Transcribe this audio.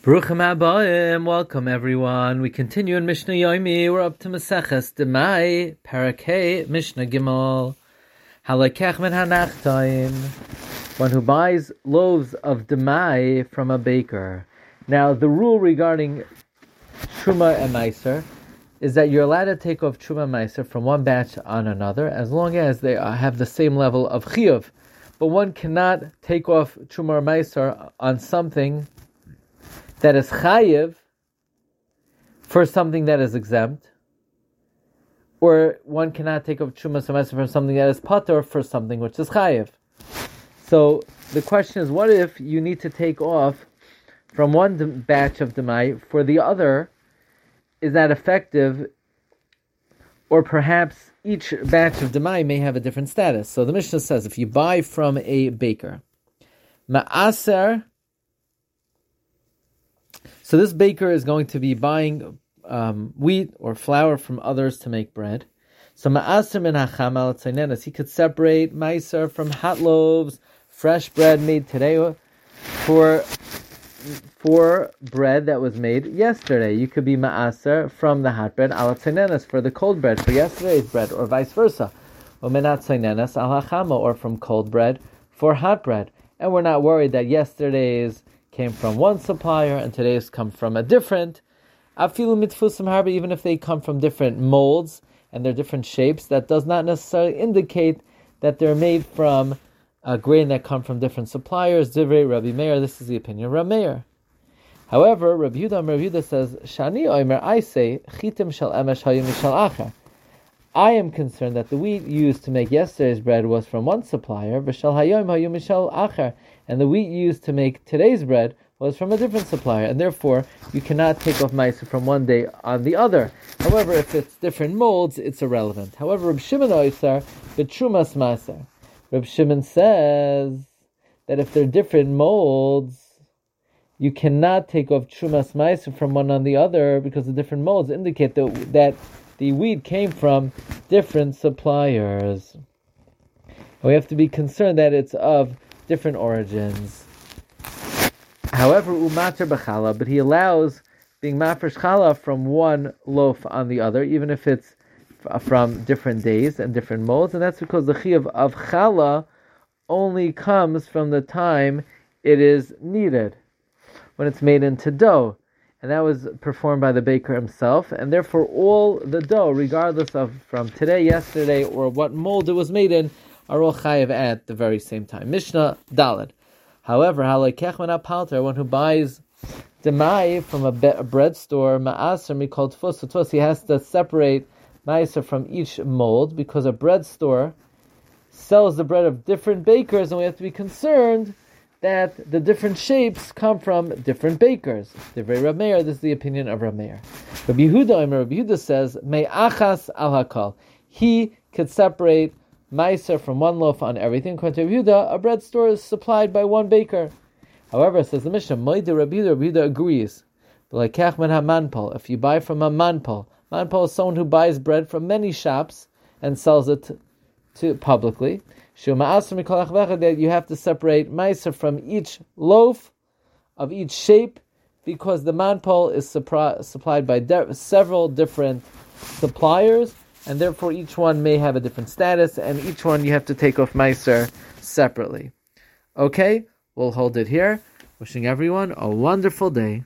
Bruchim Abayim, welcome everyone. We continue in Mishnah Yomi. We're up to Maseches Demai, Parakeh, Mishnah Gimel. Halakech min hanachtaim. One who buys loaves of Demai from a baker. Now, the rule regarding Truma and Meiser is that you're allowed to take off Truma and Meiser from one batch on another as long as they have the same level of Chiyuv. But one cannot take off Truma or Meiser on something that is chayiv for something that is exempt, or one cannot take of truma semester from something that is pater for something which is chayiv. So the question is, what if you need to take off from one batch of demai for the other? Is that effective? Or perhaps each batch of demai may have a different status. So the Mishnah says, if you buy from a baker, ma'aser so this baker is going to be buying um, wheat or flour from others to make bread. So ma'aser min hachamal he could separate meiser from hot loaves, fresh bread made today, for for bread that was made yesterday. You could be ma'aser from the hot bread al for the cold bread for yesterday's bread, or vice versa. Or menat al or from cold bread for hot bread. And we're not worried that yesterday's came from one supplier and today's come from a different. Afilu mitfusim harba, even if they come from different molds and they're different shapes, that does not necessarily indicate that they're made from a grain that come from different suppliers. Divrei Rabbi Meir, this is the opinion of Rabbi Meir. However, Rabbi Yehuda, Rabbi Yehuda says, Shani Oimer, I say, chitim shal emesh hayim shal acher. I am concerned that the wheat used to make yesterday's bread was from one supplier, and the wheat used to make today's bread was from a different supplier, and therefore you cannot take off meiser from one day on the other. However, if it's different molds, it's irrelevant. However, Reb Shimon Oisar, the Trumas Maser, Reb Shimon says that if they're different molds, you cannot take off Trumas Maser from one on the other because the different molds indicate that, that the wheat came from different suppliers. we have to be concerned that it's of different origins. However, umater b'chala, but he allows being mafresh chala from one loaf on the other, even if it's from different days and different molds, and that's because the chiyuv of chala only comes from the time it is needed, when it's made into dough. And that was performed by the baker himself, and therefore all the dough, regardless of from today, yesterday, or what mold it was made in, are all chayiv at the very same time. Mishnah Dalad. However, halakech palter, one who buys demai from a, be- a bread store, ma'aser mikol tfus tfus, he has to separate ma'aser from each mold because a bread store sells the bread of different bakers, and we have to be concerned that the different shapes come from different bakers. The very Rameir, this is the opinion of Rameir. Rabbi Yehuda, Rabbi Yehuda says, "May achas al hakal." He could separate Meiser from one loaf on everything. According to Yehuda, a bread store is supplied by one baker. However, says the Mishnah, Moide Rabbi Yehuda agrees. If you buy from a manpal, manpal is someone who buys bread from many shops and sells it to, publicly. That you have to separate meiser from each loaf of each shape because the manpal is supplied by de- several different suppliers and therefore each one may have a different status, and each one you have to take off Meiser separately. Okay, we'll hold it here. Wishing everyone a wonderful day.